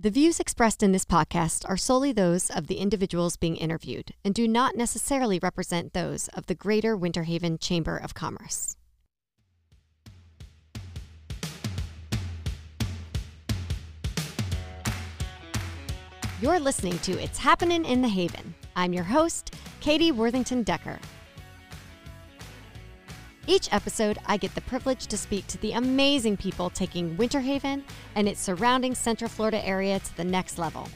The views expressed in this podcast are solely those of the individuals being interviewed and do not necessarily represent those of the Greater Winter Haven Chamber of Commerce. You're listening to It's Happening in the Haven. I'm your host, Katie Worthington Decker. Each episode, I get the privilege to speak to the amazing people taking Winter Haven and its surrounding Central Florida area to the next level.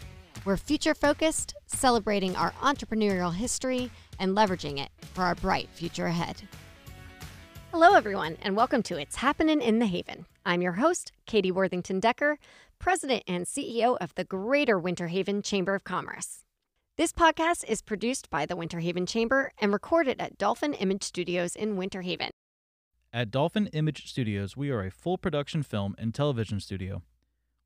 We're future focused, celebrating our entrepreneurial history and leveraging it for our bright future ahead. Hello, everyone, and welcome to It's Happening in the Haven. I'm your host, Katie Worthington Decker, President and CEO of the Greater Winter Haven Chamber of Commerce. This podcast is produced by the Winter Haven Chamber and recorded at Dolphin Image Studios in Winter Haven. At Dolphin Image Studios, we are a full production film and television studio.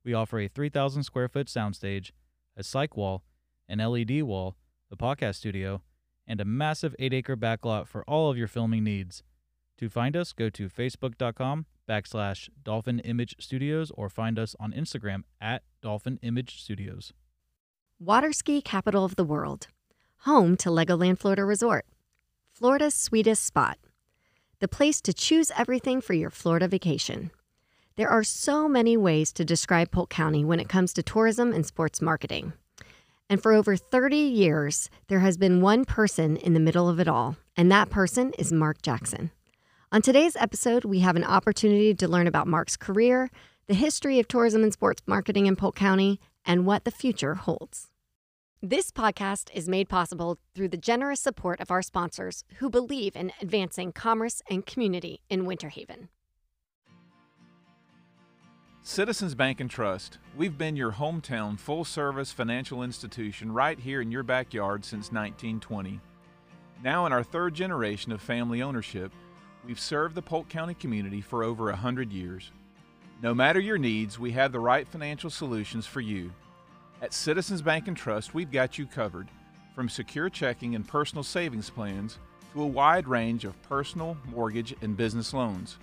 We offer a 3,000 square foot soundstage, a cyc wall, an LED wall, a podcast studio, and a massive 8 acre backlot for all of your filming needs. To find us, go to facebook.com backslash Dolphin Image Studios or find us on Instagram at Dolphin Image Studios. Water ski capital of the world, home to Legoland Florida Resort, Florida's sweetest spot the place to choose everything for your Florida vacation. There are so many ways to describe Polk County when it comes to tourism and sports marketing. And for over 30 years, there has been one person in the middle of it all, and that person is Mark Jackson. On today's episode, we have an opportunity to learn about Mark's career, the history of tourism and sports marketing in Polk County, and what the future holds. This podcast is made possible through the generous support of our sponsors who believe in advancing commerce and community in Winter Haven. Citizens Bank and Trust. We've been your hometown full service financial institution right here in your backyard since 1920. Now, in our third generation of family ownership, we've served the Polk County community for over 100 years. No matter your needs, we have the right financial solutions for you. At Citizens Bank and Trust, we've got you covered from secure checking and personal savings plans to a wide range of personal, mortgage, and business loans.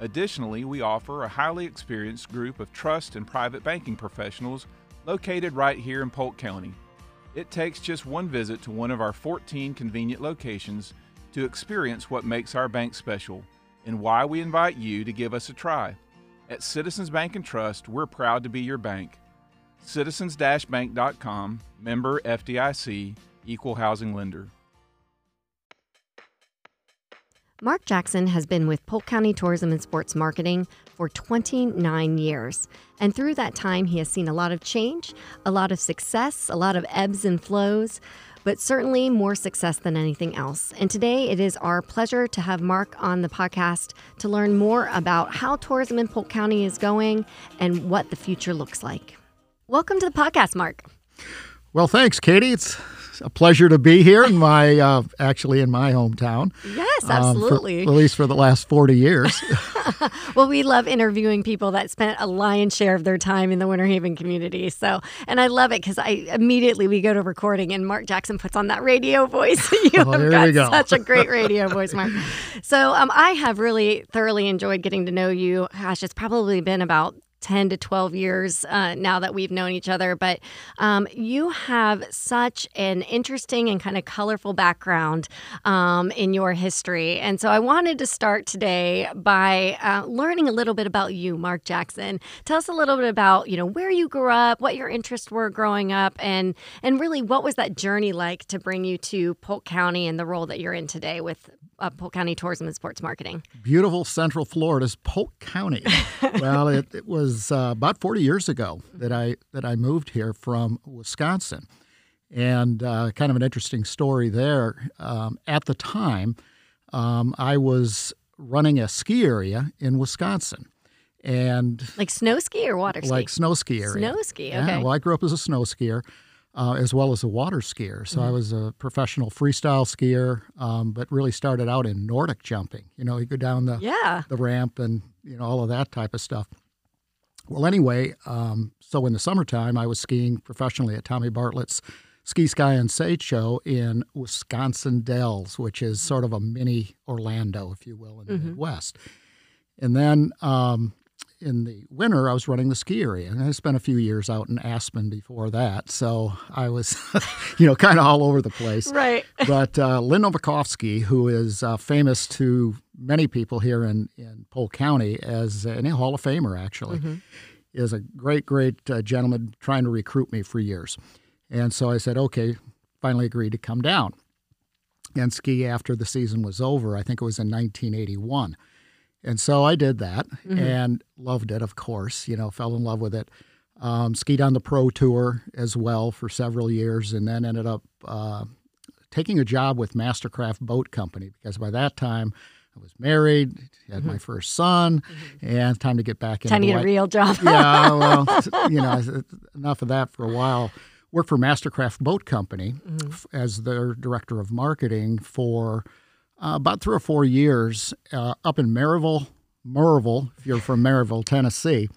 Additionally, we offer a highly experienced group of trust and private banking professionals located right here in Polk County. It takes just one visit to one of our 14 convenient locations to experience what makes our bank special and why we invite you to give us a try. At Citizens Bank and Trust, we're proud to be your bank. Citizens-bank.com, member FDIC, equal housing lender. Mark Jackson has been with Polk County Tourism and Sports Marketing for 29 years. And through that time, he has seen a lot of change, a lot of success, a lot of ebbs and flows, but certainly more success than anything else. And today it is our pleasure to have Mark on the podcast to learn more about how tourism in Polk County is going and what the future looks like. Welcome to the podcast, Mark. Well, thanks, Katie. It's a pleasure to be here in my uh, actually in my hometown. Yes, absolutely. Um, for, at least for the last forty years. well, we love interviewing people that spent a lion's share of their time in the Winter Haven community. So, and I love it because I immediately we go to recording and Mark Jackson puts on that radio voice. you oh, have got go. such a great radio voice, Mark. So, um, I have really thoroughly enjoyed getting to know you. Gosh, it's probably been about 10 to 12 years uh, now that we've known each other, but um, you have such an interesting and kind of colorful background um, in your history. And so I wanted to start today by uh, learning a little bit about you, Mark Jackson. Tell us a little bit about, you know, where you grew up, what your interests were growing up, and, and really what was that journey like to bring you to Polk County and the role that you're in today with uh, Polk County Tourism and Sports Marketing? Beautiful Central Florida's Polk County. well, it, it was uh, about 40 years ago that I that I moved here from Wisconsin, and uh, kind of an interesting story there. Um, at the time, um, I was running a ski area in Wisconsin. And like snow ski or water ski? Like snow ski area. Snow ski, okay. Yeah, well, I grew up as a snow skier uh, as well as a water skier. So mm-hmm. I was a professional freestyle skier, um, but really started out in Nordic jumping. You know, you go down the yeah. the ramp and you know all of that type of stuff. Well, anyway, um, so in the summertime, I was skiing professionally at Tommy Bartlett's Ski Sky and Stage show in Wisconsin Dells, which is sort of a mini Orlando, if you will, in the mm-hmm. Midwest. And then um, in the winter, I was running the ski area, and I spent a few years out in Aspen before that. So I was, you know, kind of all over the place. Right. But uh, Lynn Novakovsky, who is uh, famous to many people here in, in Polk County as a Hall of Famer, actually, mm-hmm. is a great, great uh, gentleman trying to recruit me for years. And so I said, okay, finally agreed to come down and ski after the season was over. I think it was in 1981. And so I did that mm-hmm. and loved it, of course, you know, fell in love with it. Um, skied on the pro tour as well for several years and then ended up uh, taking a job with Mastercraft Boat Company because by that time I was married, had mm-hmm. my first son, mm-hmm. and time to get back into time to get a real job. yeah, well, you know, enough of that for a while worked for Mastercraft Boat Company mm-hmm. f- as their director of marketing for uh, about three or four years uh, up in Maryville, Maryville, if you're from Maryville, Tennessee,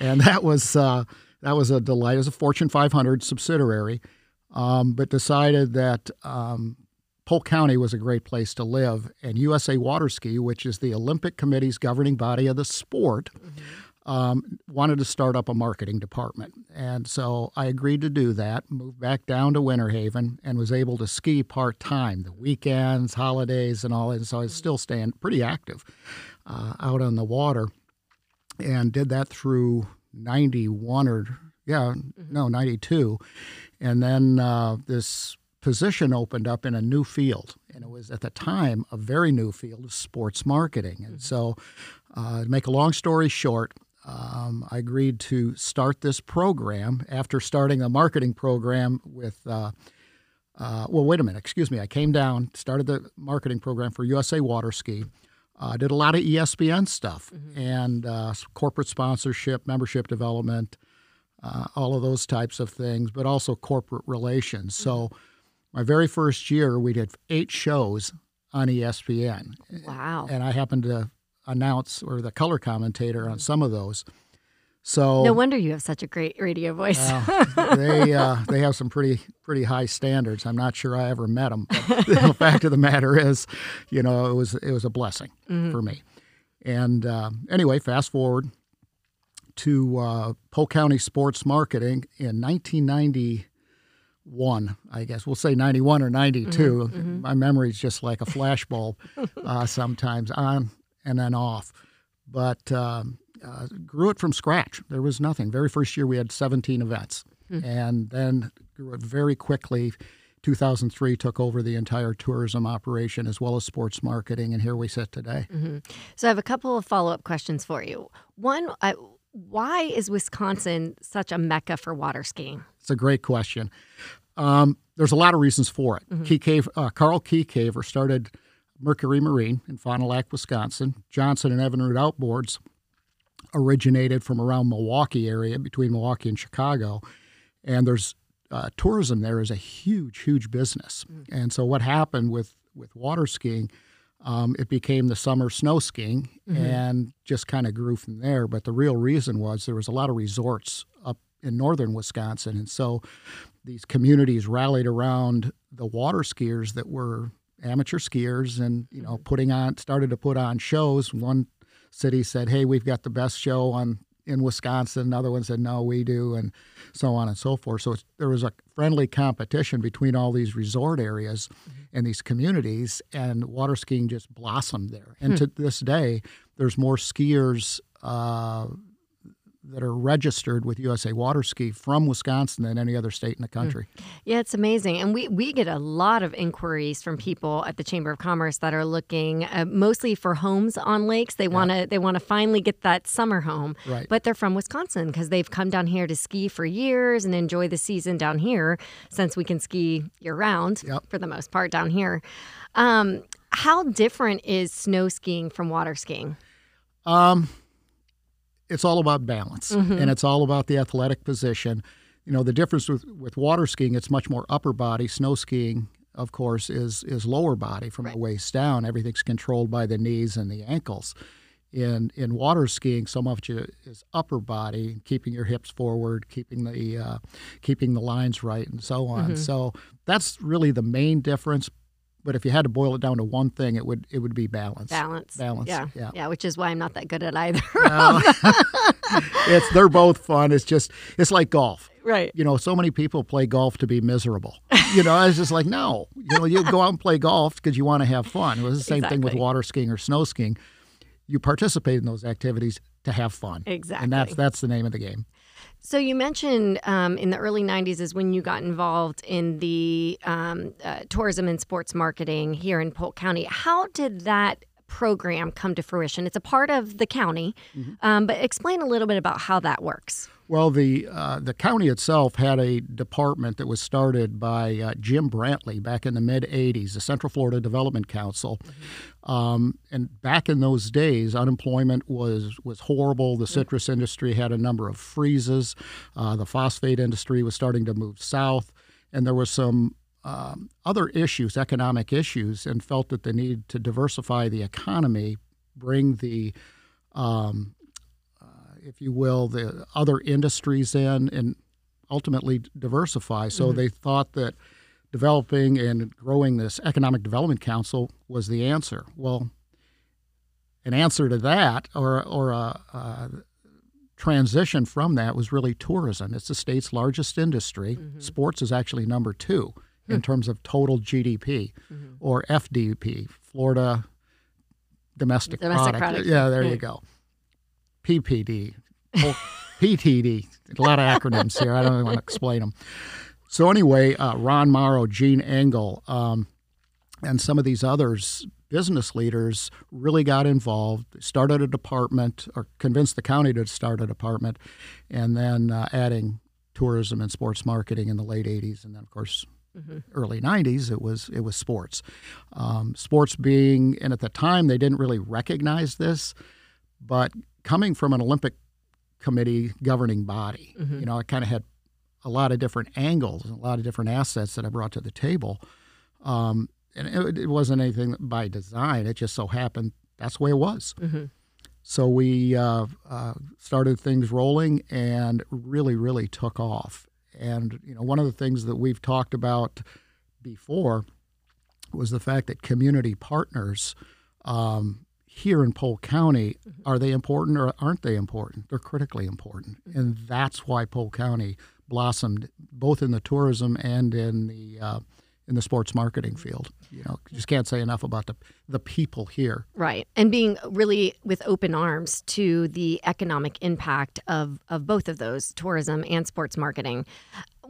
and that was uh, that was a delight. It was a Fortune 500 subsidiary, um, but decided that um, Polk County was a great place to live, and USA Waterski, which is the Olympic Committee's governing body of the sport. Mm-hmm um, wanted to start up a marketing department. And so I agreed to do that, moved back down to Winter Haven, and was able to ski part time, the weekends, holidays, and all. And so I was still staying pretty active uh, out on the water and did that through 91 or, yeah, mm-hmm. no, 92. And then uh, this position opened up in a new field. And it was at the time a very new field of sports marketing. And mm-hmm. so, uh, to make a long story short, um, I agreed to start this program after starting a marketing program with. Uh, uh, well, wait a minute. Excuse me. I came down, started the marketing program for USA Water Ski. Uh, did a lot of ESPN stuff mm-hmm. and uh, corporate sponsorship, membership development, uh, all of those types of things, but also corporate relations. Mm-hmm. So, my very first year, we did eight shows on ESPN. Wow. And I happened to announce or the color commentator on some of those. So no wonder you have such a great radio voice. uh, they uh, they have some pretty pretty high standards. I'm not sure I ever met them. But the fact of the matter is, you know, it was it was a blessing mm-hmm. for me. And uh, anyway, fast forward to uh, Polk County Sports Marketing in 1991. I guess we'll say 91 or 92. Mm-hmm, mm-hmm. My memory's just like a flashbulb uh, sometimes on and then off. But um, uh, grew it from scratch. There was nothing. Very first year we had 17 events, mm-hmm. and then grew it very quickly. 2003 took over the entire tourism operation as well as sports marketing, and here we sit today. Mm-hmm. So I have a couple of follow up questions for you. One, I, why is Wisconsin such a mecca for water skiing? It's a great question. Um, there's a lot of reasons for it. Mm-hmm. Kiekhaefer, uh, Carl started Mercury Marine in Fond du Lac, Wisconsin. Johnson and Evinrude Outboards originated from around Milwaukee area between Milwaukee and Chicago, and there's uh, tourism there is a huge, huge business. Mm. And so what happened with with water skiing? Um, it became the summer snow skiing mm-hmm. and just kind of grew from there. But the real reason was there was a lot of resorts up in northern Wisconsin, and so these communities rallied around the water skiers that were amateur skiers and you know putting on started to put on shows. One city said hey we've got the best show on in wisconsin. Another one said no we do and so on and so forth. So there was a friendly competition between all these resort areas mm-hmm. and these communities and water skiing just blossomed there. And hmm. to this day there's more skiers uh, that are registered with USA Water Ski from Wisconsin than any other state in the hmm. country. Yeah, it's amazing. And we, we get a lot of inquiries from people at the Chamber of Commerce that are looking uh, mostly for homes on lakes. They yeah. want to they want to finally get that summer home. Right. But they're from Wisconsin because they've come down here to ski for years and enjoy the season down here since we can ski year round yep. for the most part down here. Um, how different is snow skiing from water skiing? Um, it's all about balance mm-hmm. and it's all about the athletic position. You know, the difference with, with water skiing, it's much more upper body. Snow skiing, of course, is is lower body from right. the waist down. Everything's controlled by the knees and the ankles. In in water skiing, so much is upper body, keeping your hips forward, keeping the uh, keeping the lines right, and so on. Mm-hmm. So that's really the main difference. But if you had to boil it down to one thing, it would it would be balance. Balance. Balance. Yeah. Yeah. Yeah. Which is why I'm not that good at either. It's they're both fun. It's just it's like golf. right. You know, so many people play golf to be miserable. You know, I was just like, no. You know, you go out and play golf because you want to have fun. It was the same thing with water skiing or snow skiing. You participate in those activities to have fun. Exactly. And that's that's the name of the game. So you mentioned um, in the early '90s is when you got involved in the um, uh, tourism and sports marketing here in Polk County. How did that program come to fruition? It's a part of the county, um, but explain a little bit about how that works. Well, the uh, the county itself had a department that was started by uh, Jim Brantley back in the mid '80s, the Central Florida Development Council. Um, and back in those days, unemployment was was horrible. The citrus industry had a number of freezes. Uh, the phosphate industry was starting to move south, and there was some um, other issues, economic issues, and felt that they need to diversify the economy, bring the um, if you will, the other industries in and ultimately diversify. So mm-hmm. they thought that developing and growing this Economic Development Council was the answer. Well, an answer to that or, or a, a transition from that was really tourism. It's the state's largest industry. Mm-hmm. Sports is actually number two in terms of total GDP mm-hmm. or FDP, Florida Domestic, Domestic Product. product. Yeah, there you go. PPD, PTD. A lot of acronyms here. I don't even want to explain them. So anyway, uh, Ron Morrow, Gene Engel, um, and some of these others, business leaders, really got involved. Started a department, or convinced the county to start a department, and then uh, adding tourism and sports marketing in the late '80s, and then of course early '90s it was it was sports. Um, sports being, and at the time they didn't really recognize this, but coming from an Olympic committee governing body, you know, I kind of had a lot of different angles and a lot of different assets that I brought to the table. Um, and it, it wasn't anything by design. It just so happened that's the way it was. So we uh, uh, started things rolling and really, really took off. And you know, one of the things that we've talked about before was the fact that community partners um, here in Polk County mm-hmm. are they important or aren't they important? They're critically important, mm-hmm. and that's why Polk County blossomed both in the tourism and in the uh, in the sports marketing mm-hmm. field. You know, just can't say enough about the the people here. Right. And being really with open arms to the economic impact of, of both of those, tourism and sports marketing.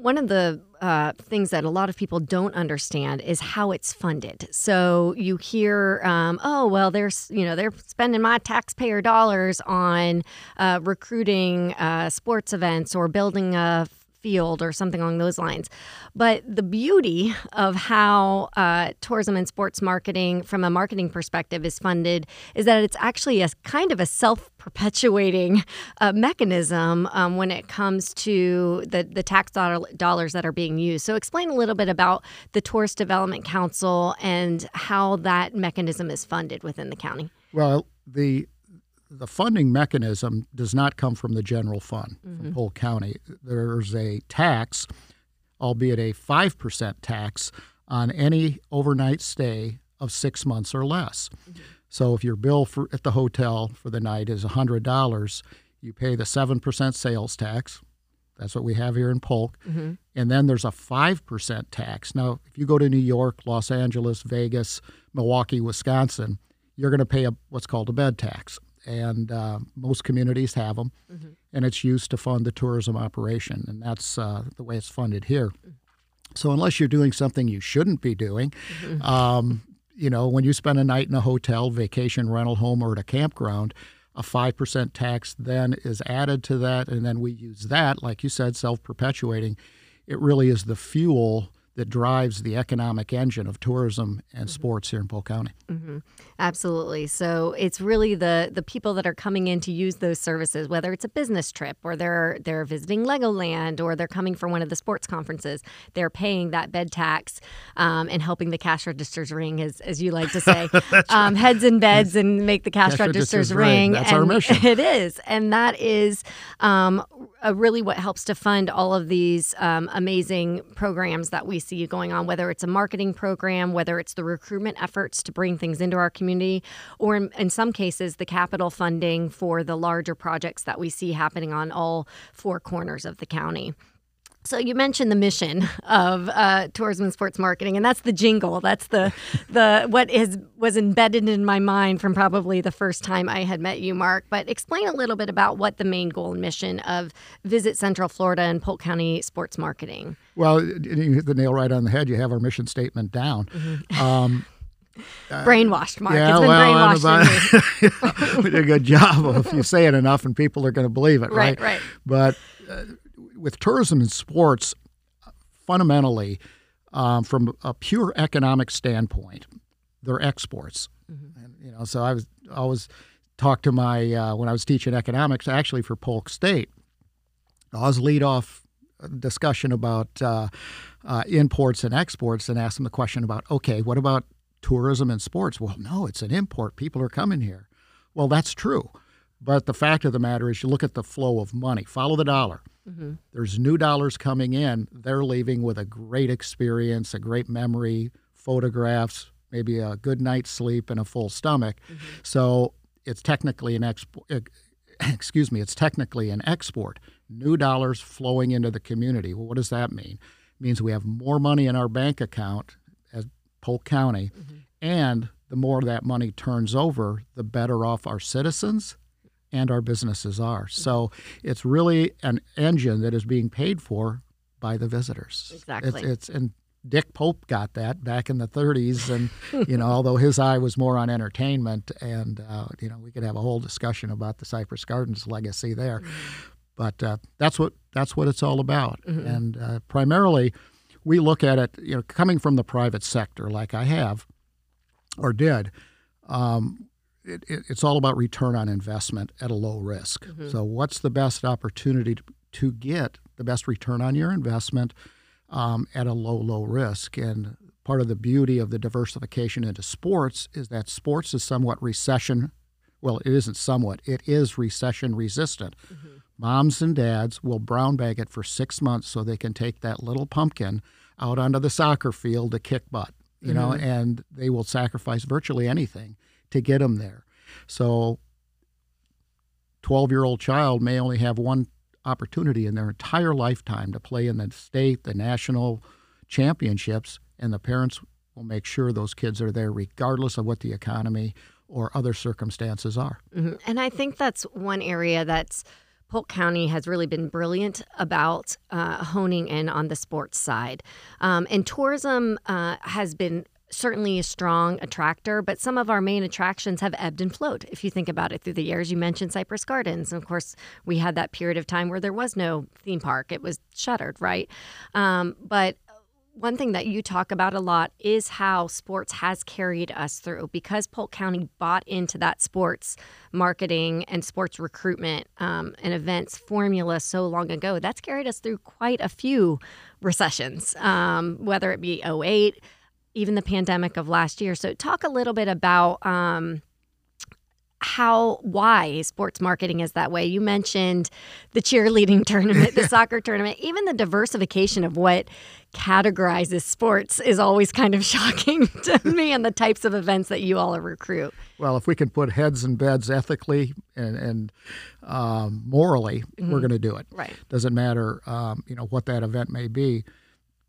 One of the uh, things that a lot of people don't understand is how it's funded. So you hear, um, oh, well, there's, you know, they're spending my taxpayer dollars on uh, recruiting uh, sports events or building a field or something along those lines. But the beauty of how uh, tourism and sports marketing, from a marketing perspective, is funded is that it's actually a kind of a self perpetuating uh, mechanism um, when it comes to the, the tax dollar, dollars that are being used. So, explain a little bit about the Tourist Development Council and how that mechanism is funded within the county. Well, the the funding mechanism does not come from the general fund from mm-hmm. Polk County. There's a tax, albeit a five percent tax, on any overnight stay of six months or less. Mm-hmm. So if your bill for, at the hotel for the night is hundred dollars, you pay the seven percent sales tax. That's what we have here in Polk. Mm-hmm. And then there's a 5% tax. Now, if you go to New York, Los Angeles, Vegas, Milwaukee, Wisconsin, you're going to pay a, what's called a bed tax. And uh, most communities have them. And it's used to fund the tourism operation. And that's uh, the way it's funded here. So, unless you're doing something you shouldn't be doing, um, you know, when you spend a night in a hotel, vacation rental home, or at a campground, a 5% tax then is added to that. And then we use that, like you said, self perpetuating. It really is the fuel that drives the economic engine of tourism and sports here in Polk County. Absolutely. So it's really the the people that are coming in to use those services, whether it's a business trip or they're they're visiting Legoland or they're coming for one of the sports conferences. They're paying that bed tax um, and helping the cash registers ring, as as you like to say, um, heads in beds and make the cash, Cash registers, registers ring. That's our And mission. It is, and that is um, uh, really what helps to fund all of these um, amazing programs that we see going on, whether it's a marketing program, whether it's the recruitment efforts to bring things into our community, or in, in some cases, the capital funding for the larger projects that we see happening on all four corners of the county. So you mentioned the mission of uh, tourism and sports marketing, and that's the jingle. That's the the what is was embedded in my mind from probably the first time I had met you, Mark. But explain a little bit about what the main goal and mission of Visit Central Florida and Polk County Sports Marketing. Well, you hit the nail right on the head. You have our mission statement down. Mm-hmm. Um, brainwashed, Mark. Yeah, it's been well, brainwashed. About, we did a good job of if you say it enough and people are going to believe it, right? Right, right. But uh, with tourism and sports, fundamentally, um, from a pure economic standpoint, they're exports. Mm-hmm. And, you know, so I was always talked to my uh, when I was teaching economics, actually for Polk State. I always lead off discussion about uh, uh, imports and exports and ask them the question about okay, what about tourism and sports? Well, no, it's an import. People are coming here. Well, that's true. But the fact of the matter is, you look at the flow of money, follow the dollar. Mm-hmm. There's new dollars coming in. They're leaving with a great experience, a great memory, photographs, maybe a good night's sleep, and a full stomach. Mm-hmm. So it's technically an export. Excuse me, it's technically an export. New dollars flowing into the community. Well, what does that mean? It means we have more money in our bank account as Polk County, mm-hmm. and the more that money turns over, the better off our citizens and our businesses are. So it's really an engine that is being paid for by the visitors. Exactly. It's, it's and Dick Pope got that back in the 30s, and you know, although his eye was more on entertainment, and uh, you know, we could have a whole discussion about the Cypress Gardens legacy there. Mm-hmm. But uh, that's what that's what it's all about, mm-hmm. and uh, primarily, we look at it, you know, coming from the private sector, like I have, or did. Um, it, it, it's all about return on investment at a low risk. Mm-hmm. So, what's the best opportunity to, to, get the best return on your investment um, at a low, low risk? And part of the beauty of the diversification into sports is that sports is somewhat recession. Well, it isn't somewhat, it is recession resistant. Mm-hmm. Moms and dads will brown bag it for six months so they can take that little pumpkin out onto the soccer field to kick butt, you mm-hmm. know, and they will sacrifice virtually anything to get them there. So, 12 year old child may only have one opportunity in their entire lifetime to play in the state, the national championships, and the parents will make sure those kids are there regardless of what the economy or other circumstances are. Mm-hmm. And I think that's one area that's Polk County has really been brilliant about uh, honing in on the sports side. Um, and tourism uh, has been certainly a strong attractor, but some of our main attractions have ebbed and flowed. If you think about it through the years, you mentioned Cypress Gardens. And of course, we had that period of time where there was no theme park, it was shuttered, right? Um, but one thing that you talk about a lot is how sports has carried us through because Polk County bought into that sports marketing and sports recruitment um, and events formula so long ago. That's carried us through quite a few recessions, um, whether it be 08, even the pandemic of last year. So, talk a little bit about um, how, why sports marketing is that way. You mentioned the cheerleading tournament, the soccer tournament, even the diversification of what categorizes sports is always kind of shocking to me and the types of events that you all recruit. Well, if we can put heads in beds ethically and, and um, morally, mm-hmm. we're going to do it. Right. Doesn't matter, um, you know, what that event may be.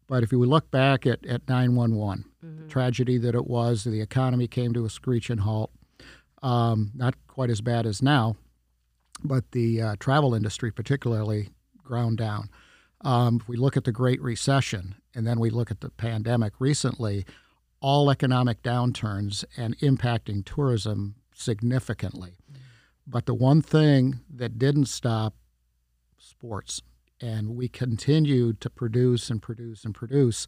But if you look back at, at 911, mm-hmm. tragedy that it was, the economy came to a screeching halt. Um, not quite as bad as now, but the uh, travel industry particularly ground down. Um, if we look at the Great Recession and then we look at the pandemic recently, all economic downturns and impacting tourism significantly. Mm-hmm. But the one thing that didn't stop sports and we continued to produce and produce and produce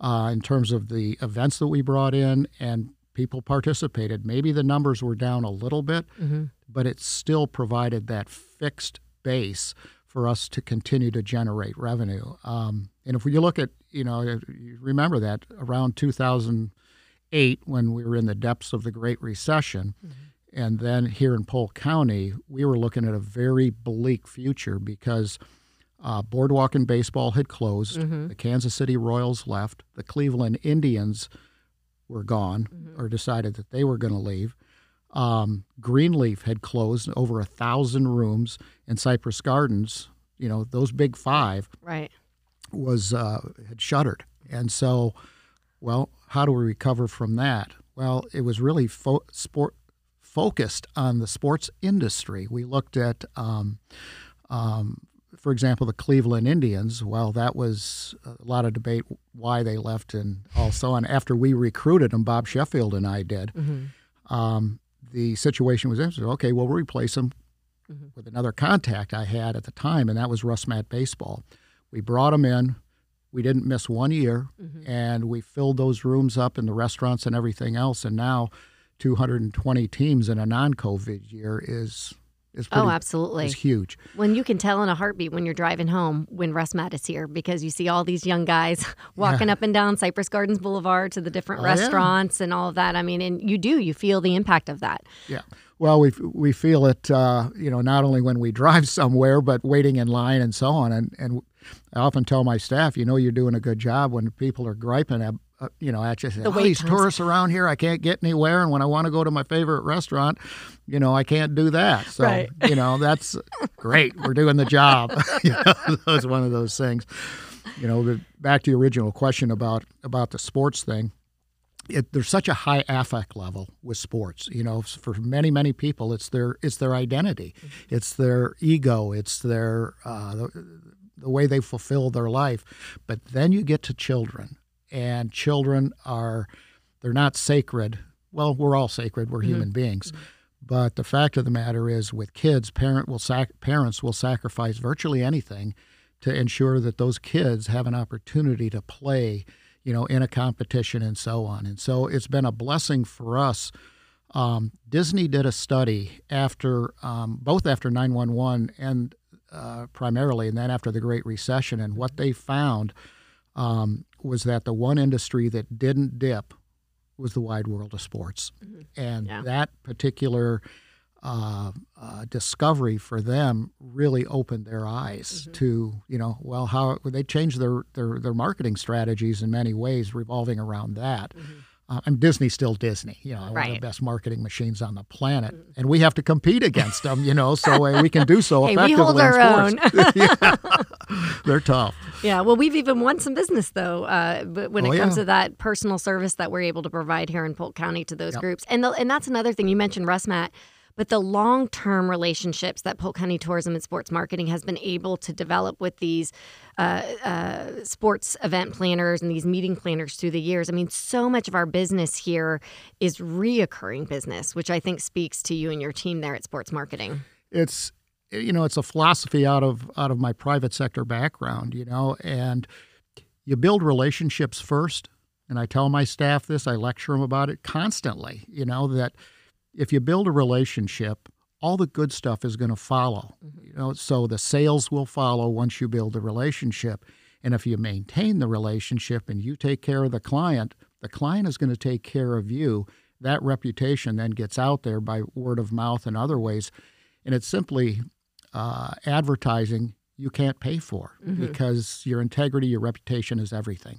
uh, in terms of the events that we brought in and people participated. Maybe the numbers were down a little bit, mm-hmm. but it still provided that fixed base for us to continue to generate revenue. Um, and if you look at, you know, you remember that around 2008 when we were in the depths of the Great Recession. Mm-hmm. And then here in Polk County, we were looking at a very bleak future because – Uh, Boardwalk and baseball had closed. Mm-hmm. The Kansas City Royals left. The Cleveland Indians were gone Mm-hmm. or decided that they were going to leave. Um, Grenelefe had closed over a thousand rooms, and Cypress Gardens, you know, those big five Right. was uh, had shuttered. And so, well, how do we recover from that? Well, it was really fo- sport focused on the sports industry. We looked at, um, um, for example, the Cleveland Indians. Well, that was a lot of debate why they left and also on. After we recruited them, Bob Sheffield and I did. Mm-hmm. Um, the situation was interesting. Okay, well, we'll replace them mm-hmm. with another contact I had at the time, and that was RussMatt Baseball. We brought him in. We didn't miss one year, mm-hmm. and we filled those rooms up in the restaurants and everything else. And now, 220 teams in a non-COVID year is is pretty, Oh, absolutely. is huge. When you can tell in a heartbeat when you're driving home when RussMatt is here because you see all these young guys walking up and down Cypress Gardens Boulevard to the different Oh, yeah. restaurants and all of that. I mean, and you do, you feel the impact of that. Yeah. Well, we we feel it, uh, you know, not only when we drive somewhere, but waiting in line and so on. And and I often tell my staff, you know, you're doing a good job when people are griping at, uh, you know, at. Say, The "Oh, these times." tourists around here, I can't get anywhere, and when I want to go to my favorite restaurant, you know, I can't do that. So, Right. you know, that's great. We're doing the job. you know, that's one of those things. You know, back to your original question about about the sports thing it, there's such a high affect level with sports. You know, for many many people, it's their it's their identity, it's their ego, it's their uh, the, the way they fulfill their life. But then you get to children, and children are they're not sacred. Well, we're all sacred. We're human beings. But the fact of the matter is, with kids, parent will sac- parents will sacrifice virtually anything to ensure that those kids have an opportunity to play, you know, in a competition and so on. And so it's been a blessing for us. Um, Disney did a study after um, both after 911 and uh, primarily, and then after the Great Recession, and what they found um, was that the one industry that didn't dip was the wide world of sports, and Yeah. that particular uh, uh, discovery for them really opened their eyes to you know well how they changed their, their their marketing strategies in many ways revolving around that. Uh, and Disney's still Disney, you know, one of the best marketing machines on the planet, and we have to compete against them, you know, so uh, we can do so Hey, we effectively hold our yeah. They're tough. Yeah, well, we've even won some business though, uh, but when Oh, it comes yeah. to that personal service that we're able to provide here in Polk County to those Yep. groups, and the, and that's another thing you mentioned, RussMatt, but the long term relationships that Polk County Tourism and Sports Marketing has been able to develop with these uh, uh, sports event planners and these meeting planners through the years. I mean, so much of our business here is reoccurring business, which I think speaks to you and your team there at Sports Marketing. it's you know it's a philosophy out of out of my private sector background you know and you build relationships first and i tell my staff this i lecture them about it constantly you know that if you build a relationship all the good stuff is going to follow mm-hmm. you know so the sales will follow once you build a relationship and if you maintain the relationship and you take care of the client the client is going to take care of you that reputation then gets out there by word of mouth and other ways and it's simply uh, advertising you can't pay for mm-hmm. because your integrity, your reputation is everything.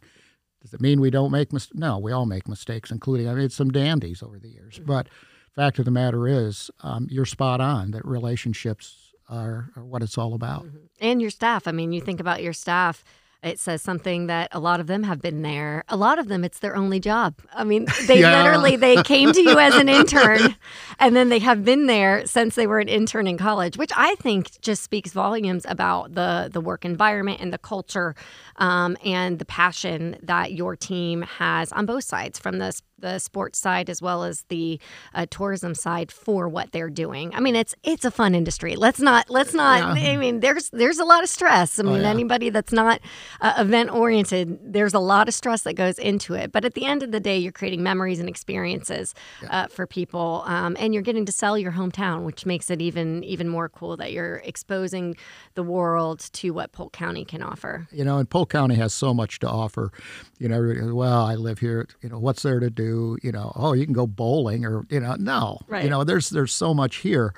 Does it mean we don't make mistakes? No, we all make mistakes, including I made some dandies over the years. Mm-hmm. But fact of the matter is, um, you're spot on that relationships are, are what it's all about. and your staff. I mean, you think about your staff. It says something that a lot of them have been there. A lot of them, it's their only job. I mean, they Yeah. literally they came to you as an intern, and then they have been there since they were an intern in college, which I think just speaks volumes about the the work environment and the culture, um, and the passion that your team has on both sides, from the the sports side as well as the uh, tourism side for what they're doing. I mean, it's it's a fun industry. Let's not let's not. Yeah. I mean, there's there's a lot of stress. I mean, yeah. anybody that's not uh, event oriented, there's a lot of stress that goes into it. But at the end of the day, you're creating memories and experiences uh, for people, um, and you're getting to sell your hometown, which makes it even even more cool that you're exposing the world to what Polk County can offer. You know, and Polk County has so much to offer. You know, well, I live here. You know, what's there to do? You know, oh, you can go bowling, or you know, no. Right. You know, there's there's so much here.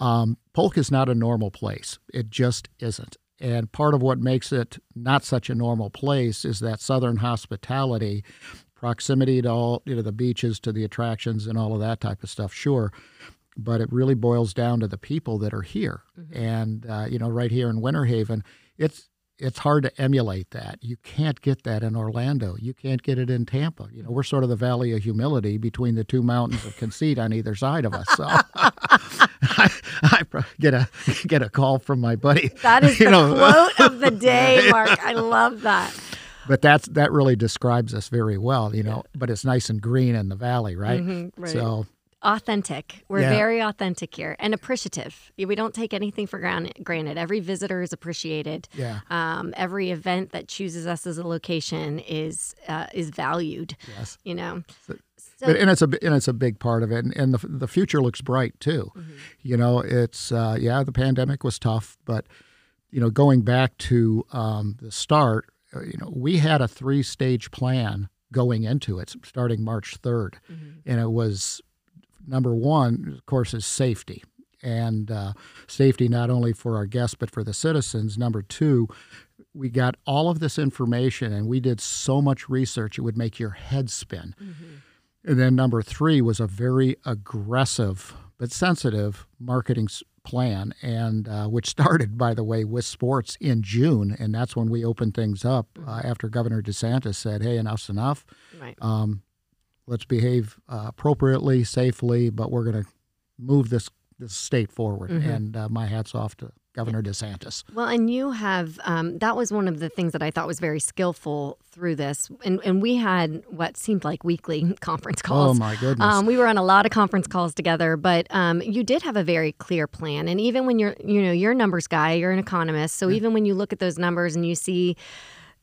Um, Polk is not a normal place. It just isn't. And part of what makes it not such a normal place is that southern hospitality, proximity to all you know the beaches, to the attractions, and all of that type of stuff. Sure, but it really boils down to the people that are here. Mm-hmm. And uh, you know, right here in Winter Haven, it's it's hard to emulate that. You can't get that in Orlando. You can't get it in Tampa. You know, we're sort of the valley of humility between the two mountains of conceit on either side of us. So I, I, get a get a call from my buddy. That is the know. quote of the day, Mark. I love that. But that's that really describes us very well, you know. But it's nice and green in the valley, right? Mm-hmm, right. So authentic. We're yeah. very authentic here and appreciative. We don't take anything for granted. Every visitor is appreciated. Yeah. Um, every event that chooses us as a location is uh, is valued. Yes. You know. So, so, but, and it's a and it's a big part of it, and, and the the future looks bright too. Mm-hmm. You know, it's uh, yeah, the pandemic was tough, but you know, going back to um, the start, uh, you know, we had a three stage plan going into it, starting March 3rd, mm-hmm. and it was number one, of course, is safety. And uh, safety not only for our guests, but for the citizens. Number two, we got all of this information and we did so much research, it would make your head spin. Mm-hmm. And then number three was a very aggressive but sensitive marketing plan, and uh, which started, by the way, with sports in June, and that's when we opened things up uh, mm-hmm. after Governor DeSantis said, "Hey, enough's enough. Right. Um, let's behave uh, appropriately, safely, but we're going to move this this state forward." Mm-hmm. And uh, my hats off to Governor DeSantis. Well, and you have um, that was one of the things that I thought was very skillful through this, and and we had what seemed like weekly conference oh, calls. Oh my goodness! Um, we were on a lot of conference calls together, but um, you did have a very clear plan, and even when you're you know you're a numbers guy, you're an economist, so yeah. even when you look at those numbers and you see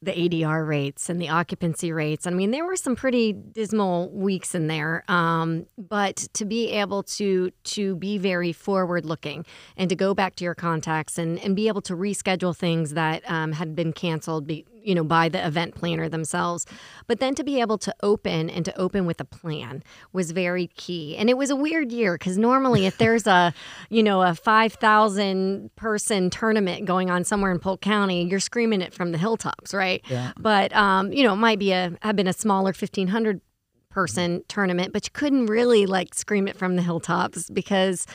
the ADR rates and the occupancy rates. I mean, there were some pretty dismal weeks in there. Um, but to be able to to be very forward looking and to go back to your contacts and, and be able to reschedule things that um, had been canceled be, you know, by the event planner themselves. But then to be able to open and to open with a plan was very key. And it was a weird year because normally if there's a, you know, a 5,000 person tournament going on somewhere in Polk County, you're screaming it from the hilltops, right? Yeah. But, um, you know, it might be a, have been a smaller 1,500 person tournament, but you couldn't really like scream it from the hilltops because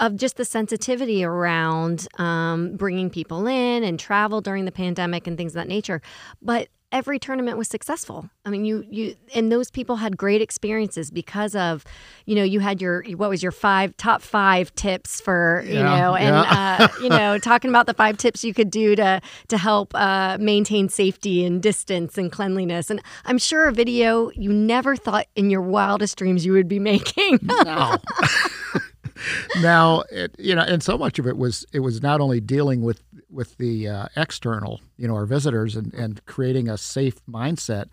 of just the sensitivity around um, bringing people in and travel during the pandemic and things of that nature. But every tournament was successful. I mean, you you and those people had great experiences because of, you know, you had your what was your five top five tips for you yeah, know, and yeah. uh, you know, talking about the five tips you could do to to help uh, maintain safety and distance and cleanliness. And I'm sure a video you never thought in your wildest dreams you would be making. no. now, it, you know, and so much of it was it was not only dealing with with the uh, external, you know, our visitors and, and creating a safe mindset.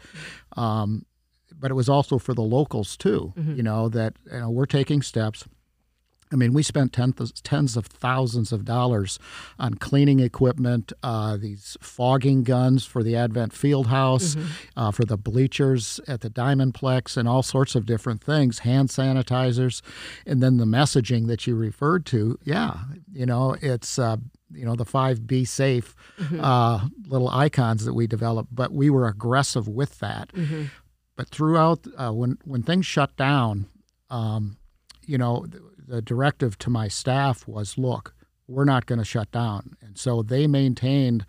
Um, but it was also for the locals too, mm-hmm. you know, that you know, we're taking steps. I mean, we spent tens, tens of thousands of dollars on cleaning equipment, uh, these fogging guns for the Advent Fieldhouse, mm-hmm. uh, for the bleachers at the Diamondplex, and all sorts of different things, hand sanitizers, and then the messaging that you referred to. Yeah, you know, it's uh, you know the five be safe mm-hmm. uh, little icons that we developed but we were aggressive with that mm-hmm. but throughout uh, when when things shut down um, you know the, the, directive to my staff was look we're not going to shut down and so they maintained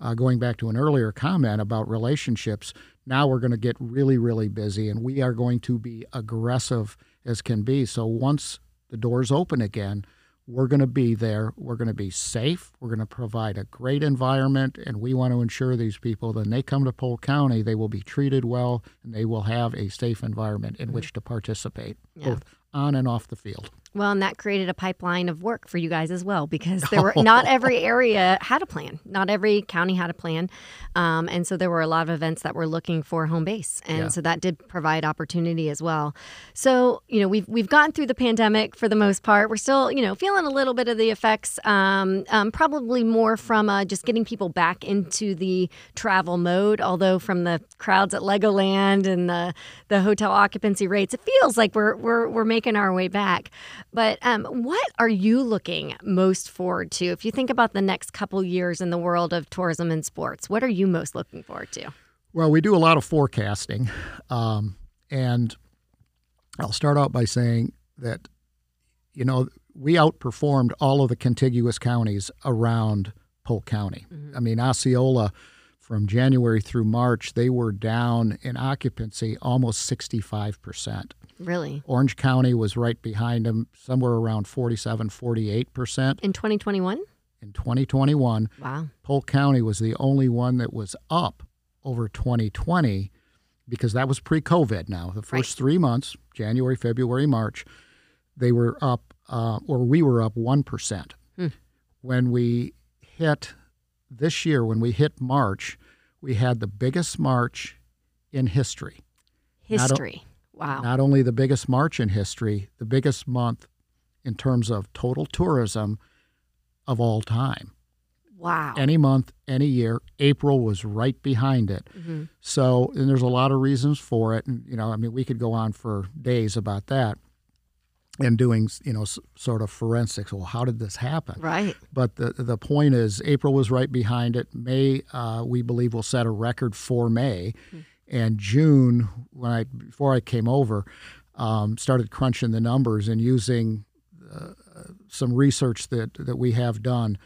uh, going back to an earlier comment about relationships now we're going to get really really busy and we are going to be aggressive as can be so once the doors open again we're going to be there. We're going to be safe. We're going to provide a great environment, and we want to ensure these people, when they come to Polk County, they will be treated well and they will have a safe environment in mm-hmm. which to participate, yeah. both on and off the field. Well, and that created a pipeline of work for you guys as well because there were not every area had a plan, not every county had a plan, um, and so there were a lot of events that were looking for home base, and yeah. so that did provide opportunity as well. So you know we've we've gotten through the pandemic for the most part. We're still you know feeling a little bit of the effects, um, um, probably more from uh, just getting people back into the travel mode. Although from the crowds at Legoland and the the hotel occupancy rates, it feels like we're we're we're making making our way back. But um, what are you looking most forward to? If you think about the next couple years in the world of tourism and sports, what are you most looking forward to? Well, we do a lot of forecasting. Um, and I'll start out by saying that, you know, we outperformed all of the contiguous counties around Polk County. Mm-hmm. I mean, Osceola, from January through March, they were down in occupancy almost 65%. Really? Orange County was right behind them, somewhere around 47, 48%. In 2021? In 2021. Wow. Polk County was the only one that was up over 2020 because that was pre COVID now. The first right. three months, January, February, March, they were up, uh, or we were up 1%. Hmm. When we hit this year, when we hit March, we had the biggest March in history. History. Wow. Not only the biggest March in history, the biggest month in terms of total tourism of all time. Wow. Any month, any year. April was right behind it. Mm-hmm. So, and there's a lot of reasons for it. And, you know, I mean, we could go on for days about that and doing, you know, s- sort of forensics. Well, how did this happen? Right. But the, the point is, April was right behind it. May, uh, we believe, will set a record for May. Mm-hmm. And June, when I, before I came over, um, started crunching the numbers and using uh, some research that, that we have done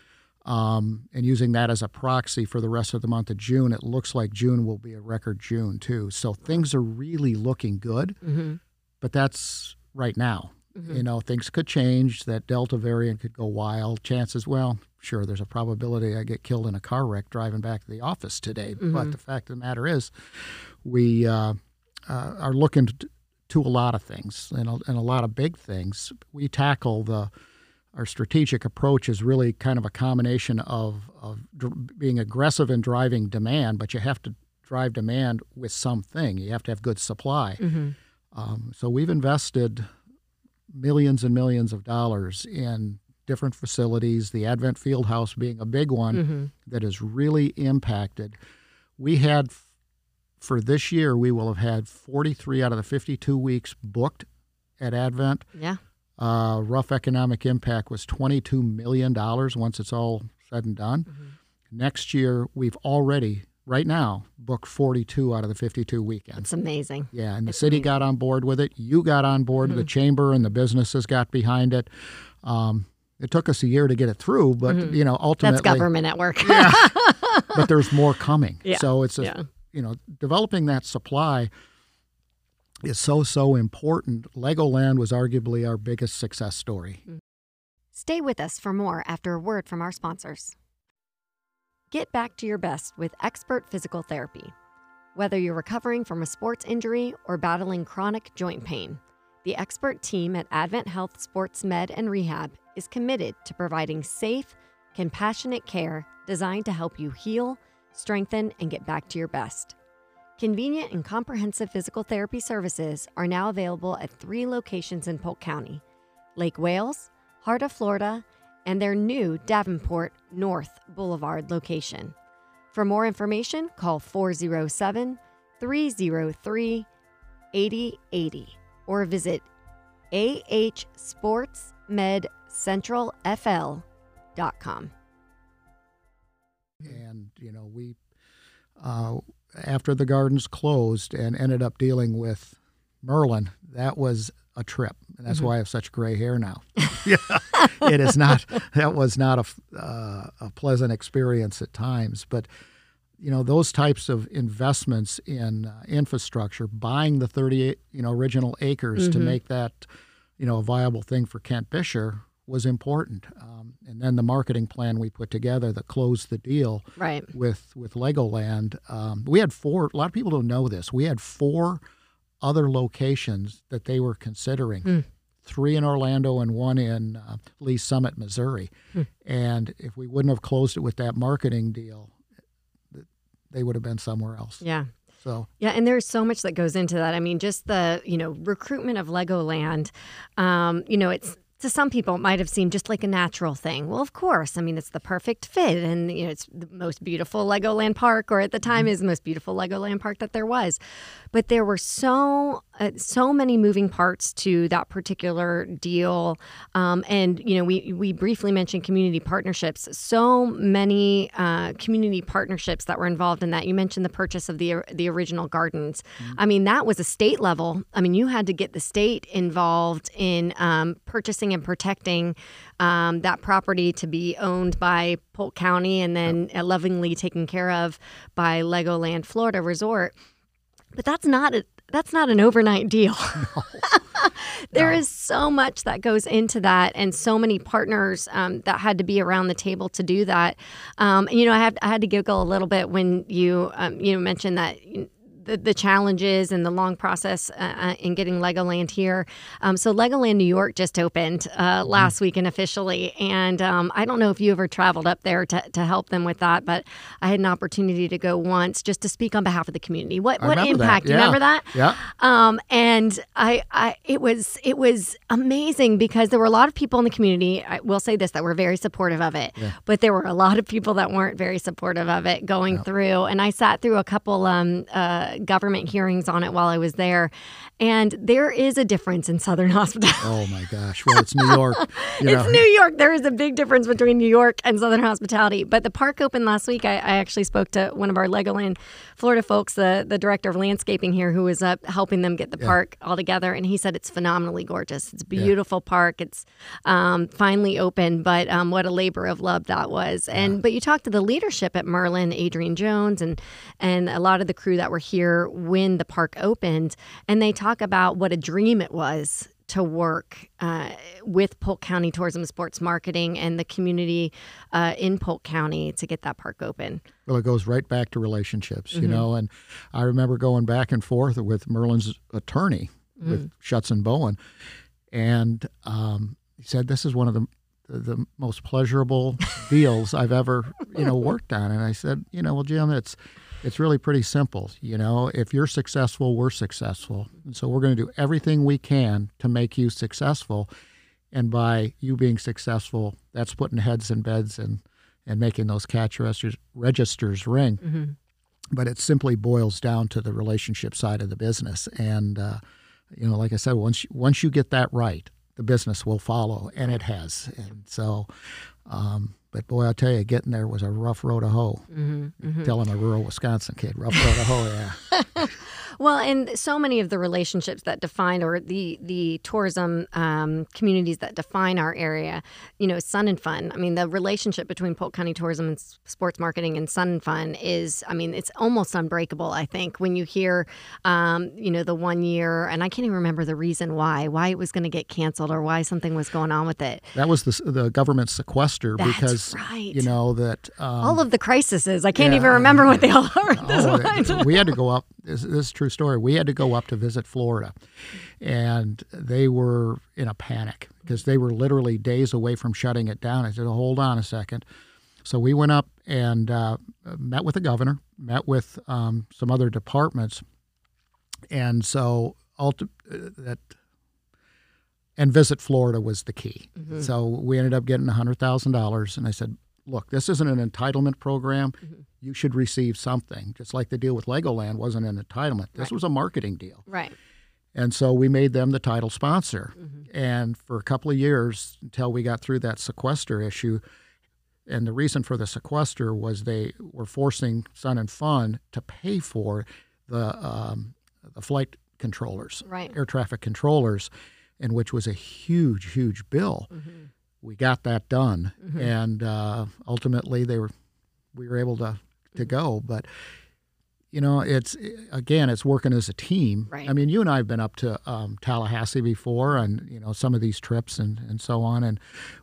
um, and using that as a proxy for the rest of the month of June, it looks like June will be a record June too. So things are really looking good, mm-hmm. but that's right now. Mm-hmm. You know, things could change. That Delta variant could go wild. Chances, well, sure, there's a probability I get killed in a car wreck driving back to the office today. Mm-hmm. But the fact of the matter is, we uh, uh, are looking to, to, a lot of things and a, and a lot of big things. We tackle the our strategic approach is really kind of a combination of, of dr- being aggressive in driving demand, but you have to drive demand with something. You have to have good supply. Mm-hmm. Um, so we've invested millions and millions of dollars in different facilities, the Advent Fieldhouse being a big one mm-hmm. that has really impacted. We had, for this year, we will have had 43 out of the 52 weeks booked at Advent. Yeah. Uh, rough economic impact was $22 million once it's all said and done. Mm-hmm. Next year, we've already, right now, booked 42 out of the 52 weekends. It's amazing. Yeah, and it's the city amazing. got on board with it. You got on board, mm-hmm. the chamber and the businesses got behind it. Um, it took us a year to get it through, but mm-hmm. you know, ultimately that's government at work. yeah, but there's more coming. Yeah. So it's a, yeah. You know, developing that supply is so, so important. Legoland was arguably our biggest success story. Mm. Stay with us for more after a word from our sponsors. Get back to your best with expert physical therapy. Whether you're recovering from a sports injury or battling chronic joint pain, the expert team at Advent Health Sports Med and Rehab is committed to providing safe, compassionate care designed to help you heal, strengthen, and get back to your best. Convenient and comprehensive physical therapy services are now available at three locations in Polk County Lake Wales, Heart of Florida, and their new Davenport North Boulevard location. For more information, call 407 303 8080 or visit ahsportsmedcentralfl.com. And, you know, we, uh, after the gardens closed and ended up dealing with Merlin, that was a trip. And that's mm-hmm. why I have such gray hair now. yeah, it is not, that was not a, uh, a pleasant experience at times. But, you know, those types of investments in uh, infrastructure, buying the 38, you know, original acres mm-hmm. to make that, you know, a viable thing for Kent Buescher was important. Um, and then the marketing plan we put together that closed the deal right. with with Legoland. Um, we had four. A lot of people don't know this. We had four other locations that they were considering. Mm. Three in Orlando and one in uh, Lee Summit, Missouri. Mm. And if we wouldn't have closed it with that marketing deal, they would have been somewhere else. Yeah. So yeah, and there's so much that goes into that. I mean, just the you know recruitment of Legoland. Um, you know, it's to some people it might have seemed just like a natural thing. Well, of course. I mean, it's the perfect fit, and you know, it's the most beautiful Legoland park, or at the time mm-hmm. is the most beautiful Legoland park that there was. But there were so uh, so many moving parts to that particular deal. Um, and, you know, we, we briefly mentioned community partnerships. So many uh, community partnerships that were involved in that. You mentioned the purchase of the, the original gardens. Mm-hmm. I mean, that was a state level. I mean, you had to get the state involved in um, purchasing and protecting um, that property to be owned by Polk County and then yep. lovingly taken care of by Legoland Florida Resort. But that's not that's not an overnight deal. No. there no. is so much that goes into that, and so many partners um, that had to be around the table to do that. Um, and, you know, I had I had to giggle a little bit when you um, you know mentioned that the, the challenges and the long process uh, uh, in getting Legoland here. Um, so Legoland New York just opened uh, mm-hmm. last mm-hmm. weekend officially, and um, I don't know if you ever traveled up there to, to help them with that, but I had an opportunity to go once just to speak on behalf of the community. What what impact? Yeah. You remember that? Yeah. Um, and I, I it was it was amazing because there were a lot of people in the community. I will say this that were very supportive of it, yeah. but there were a lot of people that weren't very supportive of it going yeah. through. And I sat through a couple um, uh, government hearings on it while I was there. And there is a difference in Southern hospitality. Oh my gosh. Well, it's New York. it's know. New York. There is a big difference between New York and Southern hospitality. But the park opened last week. I, I actually spoke to one of our Legoland Florida folks, the, the director of landscaping here, who was up helping them get the yeah. park all together. And he said it's phenomenally gorgeous. It's a beautiful yeah. park. It's um, finally open, but um, what a labor of love that was. And yeah. but you talked to the leadership at Merlin, Adrian Jones, and and a lot of the crew that were here when the park opened, and they talk about what a dream it was to work uh, with Polk County Tourism Sports Marketing and the community uh, in Polk County to get that park open. Well, it goes right back to relationships, mm-hmm. you know. And I remember going back and forth with Merlin's attorney, mm-hmm. with Shutts and Bowen, and um, he said this is one of the the most pleasurable deals I've ever you know worked on. And I said, you know, well, Jim, it's it's really pretty simple. You know, if you're successful, we're successful. And so we're going to do everything we can to make you successful. And by you being successful, that's putting heads in beds and, and making those catch registers, registers ring. Mm-hmm. But it simply boils down to the relationship side of the business. And, uh, you know, like I said, once, you, once you get that right, the business will follow, and it has. And so, um, but boy, I'll tell you, getting there was a rough road to hoe. Mm-hmm, mm-hmm. Telling a rural Wisconsin kid, rough road to hoe, yeah. Well, and so many of the relationships that define, or the the tourism um, communities that define our area, you know, Sun and Fun. I mean, the relationship between Polk County Tourism and Sports Marketing and Sun and Fun is, I mean, it's almost unbreakable. I think when you hear, um, you know, the one year, and I can't even remember the reason why, why it was going to get canceled or why something was going on with it. That was the the government sequester That's because right. you know that um, all of the crises. I can't yeah, even remember what they all are. Oh, we had to go up. This, this is true story. We had to go up to visit Florida, and they were in a panic because they were literally days away from shutting it down. I said, "Hold on a second. So we went up and uh, met with the governor, met with um, some other departments, and so ulti- uh, that and visit Florida was the key. Mm-hmm. So we ended up getting hundred thousand dollars, and I said, "Look, this isn't an entitlement program. Mm-hmm you should receive something. Just like the deal with Legoland wasn't an entitlement. This right. was a marketing deal. Right. And so we made them the title sponsor. Mm-hmm. And for a couple of years until we got through that sequester issue, and the reason for the sequester was they were forcing Sun and Fun to pay for the um, the flight controllers, right. air traffic controllers, and which was a huge, huge bill. Mm-hmm. We got that done, mm-hmm. and uh, ultimately they were we were able to to go. But you know, it's again, it's working as a team. Right. I mean, you and I have been up to um, Tallahassee before, and you know some of these trips and and so on, and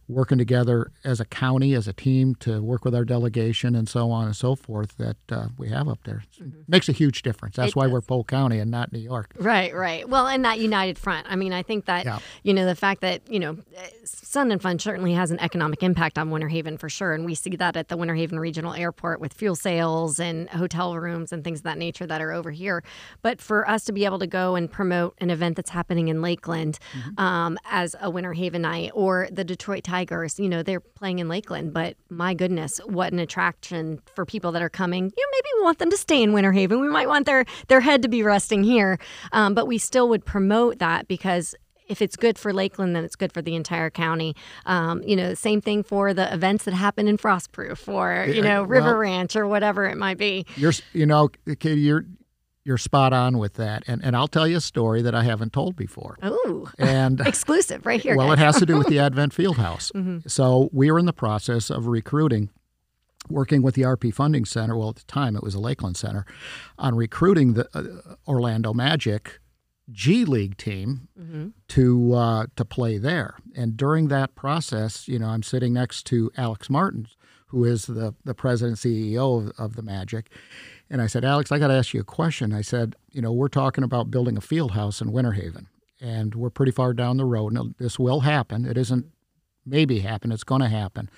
working together as a county, as a team to work with our delegation and so on and so forth that uh, we have up there mm-hmm. makes a huge difference. That's it why does. we're Polk County and not New York. Right, right. Well, and that united front. I mean, I think that yeah. you know the fact that you know Sun and Fun certainly has an economic impact on Winter Haven for sure, and we see that at the Winter Haven Regional Airport with fuel sales and hotel rooms and things things of that nature that are over here. But for us to be able to go and promote an event that's happening in Lakeland Mm-hmm. um, as a Winter Haven night, or the Detroit Tigers, you know, they're playing in Lakeland, but my goodness, what an attraction for people that are coming. You know, maybe we want them to stay in Winter Haven. We might want their their head to be resting here, um, but we still would promote that because if it's good for Lakeland, then it's good for the entire county. Um, you know, same thing for the events that happen in Frostproof or you know River well- Ranch or whatever it might be. You're, you know, Katie, you're you're spot on with that, and and I'll tell you a story that I haven't told before. Ooh, And exclusive right here. well, guys. it has to do with the Advent Fieldhouse. Mm-hmm. So we were in the process of recruiting, working with the RP Funding Center. Well, at the time it was the Lakeland Center, on recruiting the uh, Orlando Magic G League team Mm-hmm. to uh, to play there. And during that process, you know, I'm sitting next to Alex Martin, who is the the president CEO of, of the Magic. And I said, Alex, I got to ask you a question. I said, you know, we're talking about building a field house in Winter Haven, and we're pretty far down the road. And this will happen. It isn't maybe happen. It's going to happen.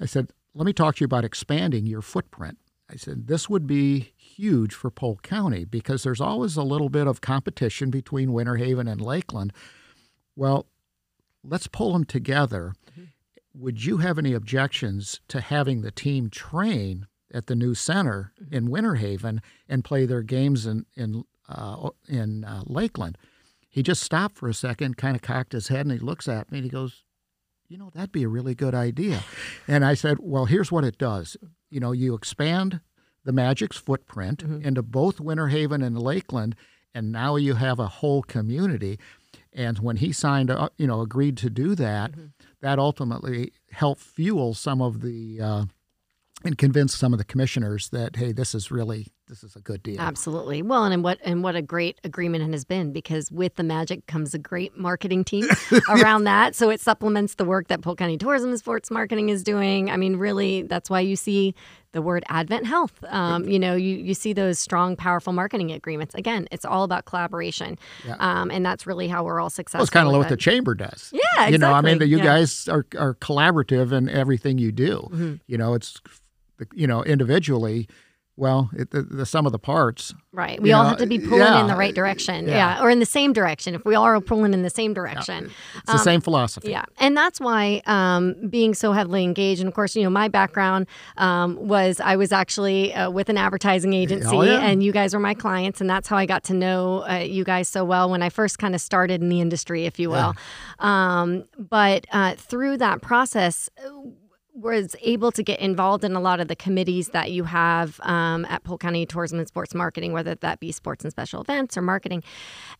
I said, let me talk to you about expanding your footprint. I said, this would be huge for Polk County because there's always a little bit of competition between Winter Haven and Lakeland. Well, let's pull them together. Would you have any objections to having the team train at the new center in Winter Haven and play their games in in uh, in uh, Lakeland? He just stopped for a second, kind of cocked his head, and he looks at me and he goes, "You know, that'd be a really good idea." And I said, "Well, here's what it does. You know, you expand the Magic's footprint mm-hmm. into both Winter Haven and Lakeland, and now you have a whole community." And when he signed up, you know, agreed to do that, mm-hmm. that ultimately helped fuel some of the uh, and convince some of the commissioners that hey, this is really this is a good deal. Absolutely. Well, and, and what and what a great agreement it has been because with the Magic comes a great marketing team around that. So it supplements the work that Polk County Tourism and Sports Marketing is doing. I mean, really, that's why you see the word Advent Health. Um, you know, you you see those strong, powerful marketing agreements. Again, it's all about collaboration, Yeah. um, and that's really how we're all successful. Well, it's kind of what the chamber does. Yeah, exactly. You know, I mean, you Yeah. guys are, are collaborative in everything you do. Mm-hmm. You know, it's, the- you know, individually, well, it, the, the sum of the parts. Right. We all know, have to be pulling yeah, in the right direction. yeah. Yeah. Or in the same direction. If we all are pulling in the same direction. It's the same philosophy. Um, Yeah, and that's why um, being so heavily engaged, and of course, you know, my background um, was I was actually uh, with an advertising agency, Oh, yeah. and you guys were my clients, and that's how I got to know uh, you guys so well when I first kind of started in the industry, if you will. Um, but uh, through that process. Was able to get involved in a lot of the committees that you have um, at Polk County Tourism and Sports Marketing, whether that be sports and special events or marketing,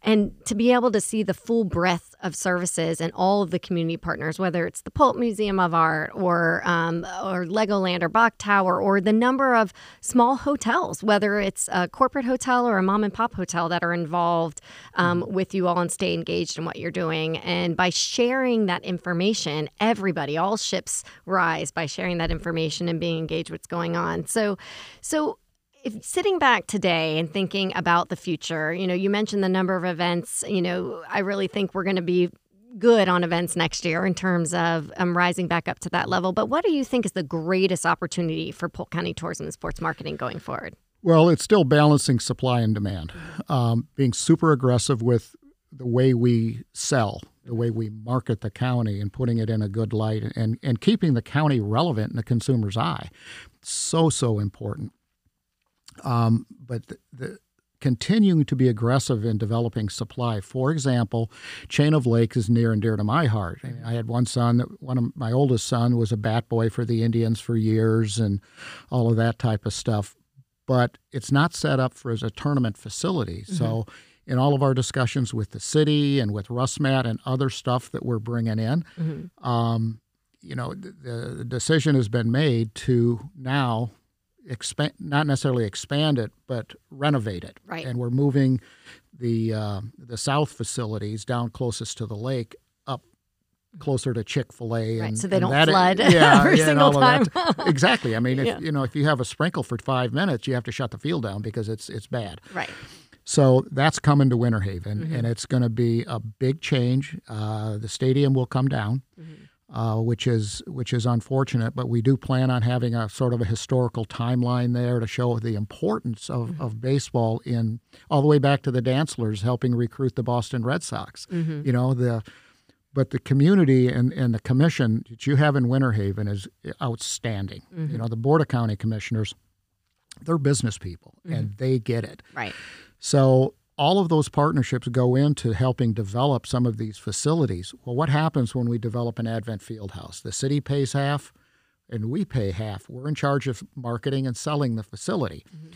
and to be able to see the full breadth of services and all of the community partners, whether it's the Polk Museum of Art or um, or Legoland or Bok Tower or the number of small hotels, whether it's a corporate hotel or a mom and pop hotel that are involved um, with you all and stay engaged in what you're doing. And by sharing that information, everybody, all ships rise by sharing that information and being engaged what's going on. So, so if sitting back today and thinking about the future, you know, you mentioned the number of events. You know, I really think we're going to be good on events next year in terms of um, rising back up to that level. But what do you think is the greatest opportunity for Polk County Tourism and Sports Marketing going forward? Well, it's still balancing supply and demand, um, being super aggressive with the way we sell, the way we market the county, and putting it in a good light, and and keeping the county relevant in the consumer's eye. So so important. Um, but the, the continuing to be aggressive in developing supply. For example, Chain of Lakes is near and dear to my heart. I, mean, I had one son, that- one of my oldest son was a bat boy for the Indians for years and all of that type of stuff. But it's not set up for as a tournament facility. So in all of our discussions with the city and with RussMatt and other stuff that we're bringing in, um, you know, the, the decision has been made to now expand, not necessarily expand it, but renovate it. Right. And we're moving the uh, the south facilities down closest to the lake up closer to Chick Fil A. Right, and so they don't that- flood yeah, every yeah, single time. exactly. I mean, if Yeah. you know, if you have a sprinkle for five minutes, you have to shut the field down because it's it's bad. Right. So that's coming to Winter Haven, Mm-hmm. and it's going to be a big change. Uh, the stadium will come down. Mm-hmm. uh, which is which is unfortunate. But we do plan on having a sort of a historical timeline there to show the importance of, mm-hmm. of baseball in all the way back to the Dantzlers helping recruit the Boston Red Sox. Mm-hmm. You know the. But the community and, and the commission that you have in Winter Haven is outstanding. You Mm-hmm. know, the Board of County Commissioners, they're business people and they get it. Right. So all of those partnerships go into helping develop some of these facilities. Well, what happens when we develop an Advent field house? The city pays half and we pay half. We're in charge of marketing and selling the facility. Mm-hmm.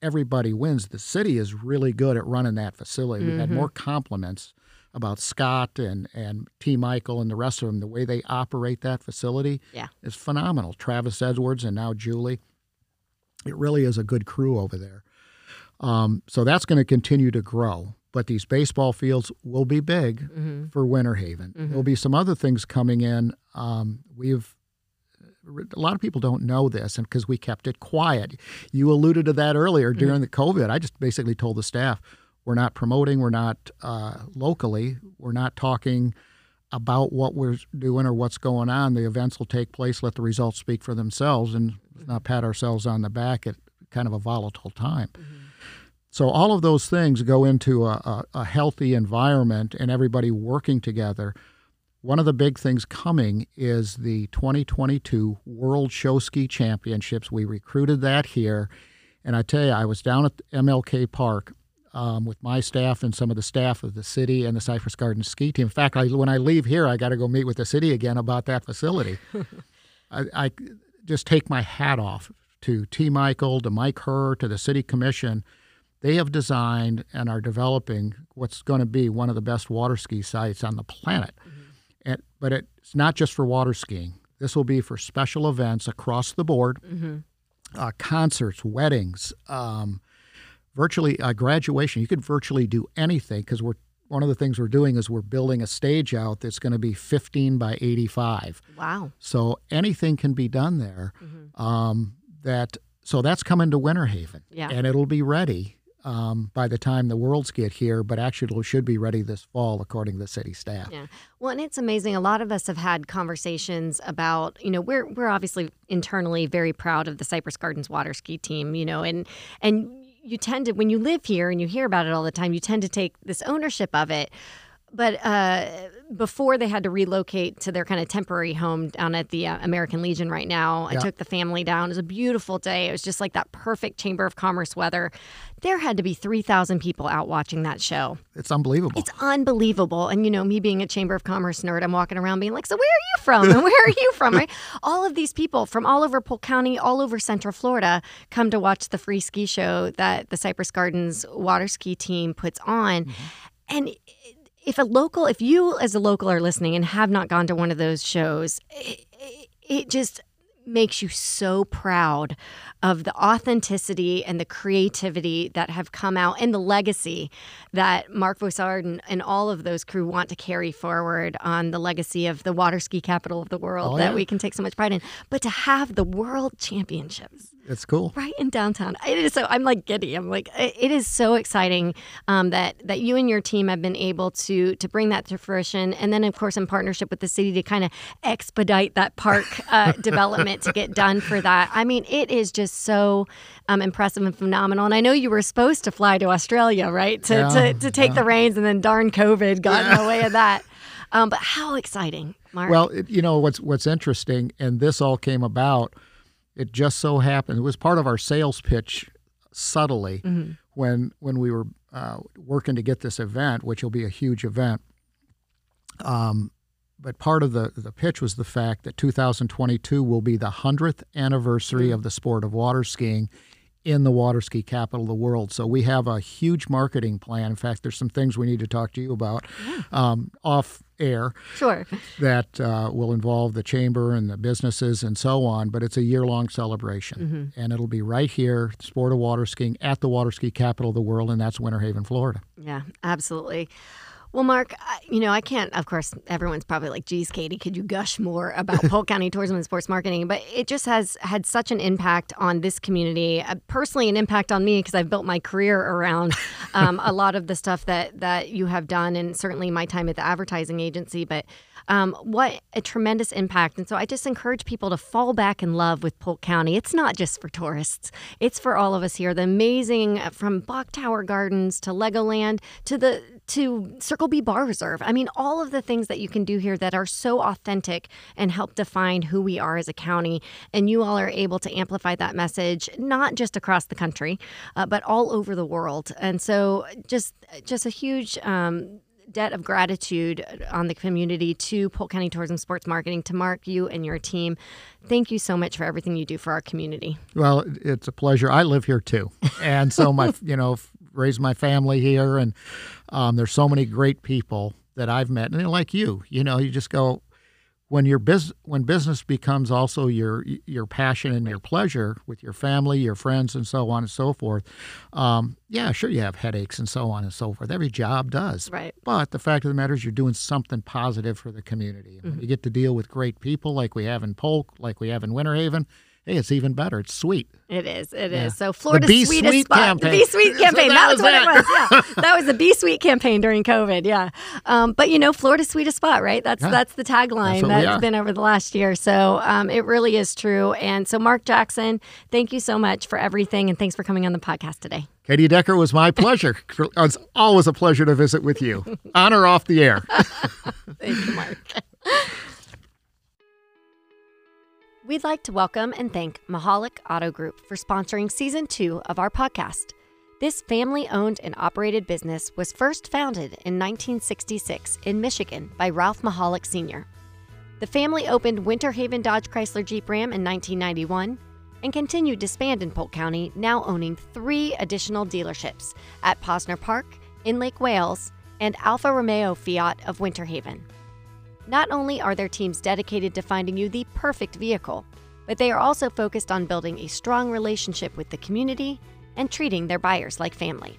Everybody wins. The city is really good at running that facility. We've had mm-hmm. more compliments about Scott and, and T. Michael and the rest of them. The way they operate that facility Yeah. is phenomenal. Travis Edwards and now Julie. It really is a good crew over there. Um, so that's going to continue to grow. But these baseball fields will be big for Winter Haven. There'll be some other things coming in. Um, we've a lot of people don't know this, and because we kept it quiet, you alluded to that earlier during the COVID. I just basically told the staff, we're not promoting, we're not uh, locally, we're not talking about what we're doing or what's going on. The events will take place, let the results speak for themselves, and not pat ourselves on the back at kind of a volatile time. So all of those things go into a, a, a healthy environment and everybody working together. One of the big things coming is the 2022 World Show Ski Championships. We recruited that here, and I tell you, I was down at MLK Park um, with my staff and some of the staff of the city and the Cypress Gardens ski team. In fact, I, when I leave here, I got to go meet with the city again about that facility. I, I just take my hat off to T. Michael, to Mike Herr, to the City Commission. They have designed and are developing what's going to be one of the best water ski sites on the planet. And, but it's not just for water skiing. This will be for special events across the board, uh, concerts, weddings, um, virtually uh, graduation. You could virtually do anything because we're one of the things we're doing is we're building a stage out that's going to be 15 by 85. Wow. So anything can be done there. Um, that so that's coming to Winter Haven, Yeah. and it'll be ready um, by the time the Worlds get here. But actually, should be ready this fall, according to the city staff. Yeah. Well, and it's amazing. A lot of us have had conversations about, you know, we're we're obviously internally very proud of the Cypress Gardens water ski team, you know, and and you tend to when you live here and you hear about it all the time, you tend to take this ownership of it. But uh, before they had to relocate to their kind of temporary home down at the uh, American Legion right now, I took the family down. It was a beautiful day. It was just like that perfect Chamber of Commerce weather. There had to be 3,000 people out watching that show. It's unbelievable. It's unbelievable. And you know, me being a Chamber of Commerce nerd, I'm walking around being like, so where are you from? And where are you from? Right? All of these people from all over Polk County, all over Central Florida, come to watch the free ski show that the Cypress Gardens water ski team puts on. And if a local, if you as a local are listening and have not gone to one of those shows, it, it, it just makes you so proud of the authenticity and the creativity that have come out and the legacy that Mark Vossard and, and all of those crew want to carry forward on the legacy of the water ski capital of the world Oh, that yeah. we can take so much pride in. But to have the world championships it's cool. right in downtown. It is so I'm like giddy. I'm like it is so exciting um, that that you and your team have been able to to bring that to fruition, and then of course in partnership with the city to kind of expedite that park uh, development to get done for that. I mean, it is just so um, impressive and phenomenal. And I know you were supposed to fly to Australia, right, to Yeah, to, to take the reins, and then darn COVID got in the way of that. Um, but how exciting, Mark! Well, it, you know what's what's interesting, and this all came about. It just so happened it was part of our sales pitch subtly when when we were uh, working to get this event, which will be a huge event. Um, but part of the the pitch was the fact that 2022 will be the hundredth anniversary of the sport of water skiing in the water ski capital of the world. So we have a huge marketing plan. In fact, there's some things we need to talk to you about um, off air sure. that uh, will involve the chamber and the businesses and so on. But it's a year long celebration, and it'll be right here, sport of water skiing at the water ski capital of the world, and that's Winter Haven, Florida. Yeah, absolutely. Well, Mark, you know, I can't, of course, everyone's probably like, geez, Katie, could you gush more about Polk County Tourism and Sports Marketing? But it just has had such an impact on this community, uh, personally, an impact on me because I've built my career around um, a lot of the stuff that, that you have done and certainly my time at the advertising agency. But Um, what a tremendous impact. And so I just encourage people to fall back in love with Polk County. It's not just for tourists, it's for all of us here. The amazing uh, from Bok Tower Gardens to Legoland to the to Circle B Bar Reserve. I mean, all of the things that you can do here that are so authentic and help define who we are as a county. And you all are able to amplify that message, not just across the country, uh, but all over the world. And so, just just a huge um, debt of gratitude on the community to Polk County Tourism Sports Marketing, to Mark, you and your team. Thank you so much for everything you do for our community. Well, it's a pleasure. I live here too, and so my you know raised my family here, and um, there's so many great people that I've met, and like you, you know, you just go when your business when business becomes also your your passion and your pleasure with your family, your friends, and so on and so forth. Um, yeah, sure, you have headaches and so on and so forth. Every job does. Right. But the fact of the matter is, you're doing something positive for the community. Mm-hmm. You get to deal with great people like we have in Polk, like we have in Winter Haven hey, it's even better. It's sweet. It is. It yeah. is. So Florida's the Be sweetest Sweet spot. Campaign. The Be Sweet campaign. so that, that, was what it. it was. Yeah. that was the Be Sweet campaign during COVID. Yeah. Um, but you know, Florida's sweetest spot, right? That's yeah. that's the tagline that's that's been over the last year. So um, it really is true. And so, Mark Jackson, thank you so much for everything, and thanks for coming on the podcast today. Katie Decker was my pleasure. it's always a pleasure to visit with you, on or off the air. thank you, Mark. We'd like to welcome and thank Mahalak Auto Group for sponsoring season two of our podcast. This family owned and operated business was first founded in 1966 in Michigan by Ralph Mahalak Sr. The family opened Winter Haven Dodge Chrysler Jeep Ram in 1991 and continued to expand in Polk County, now owning three additional dealerships at Posner Park, in Lake Wales, and Alfa Romeo Fiat of Winter Haven. Not only are their teams dedicated to finding you the perfect vehicle, but they are also focused on building a strong relationship with the community and treating their buyers like family.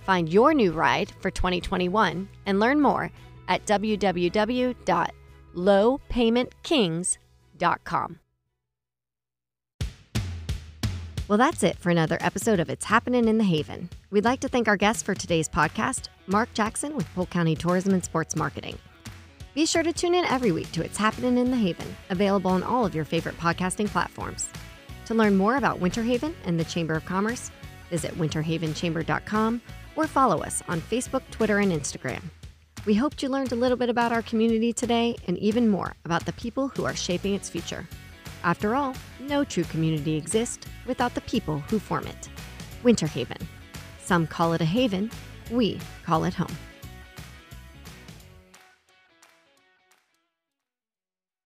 Find your new ride for 2021 and learn more at www.lowpaymentkings.com. Well, that's it for another episode of It's Happening in the Haven. We'd like to thank our guest for today's podcast, Mark Jackson with Polk County Tourism and Sports Marketing. Be sure to tune in every week to It's Happening in the Haven, available on all of your favorite podcasting platforms. To learn more about Winter Haven and the Chamber of Commerce, visit winterhavenchamber.com or follow us on Facebook, Twitter, and Instagram. We hoped you learned a little bit about our community today and even more about the people who are shaping its future. After all, no true community exists without the people who form it. Winter Haven. Some call it a haven, we call it home.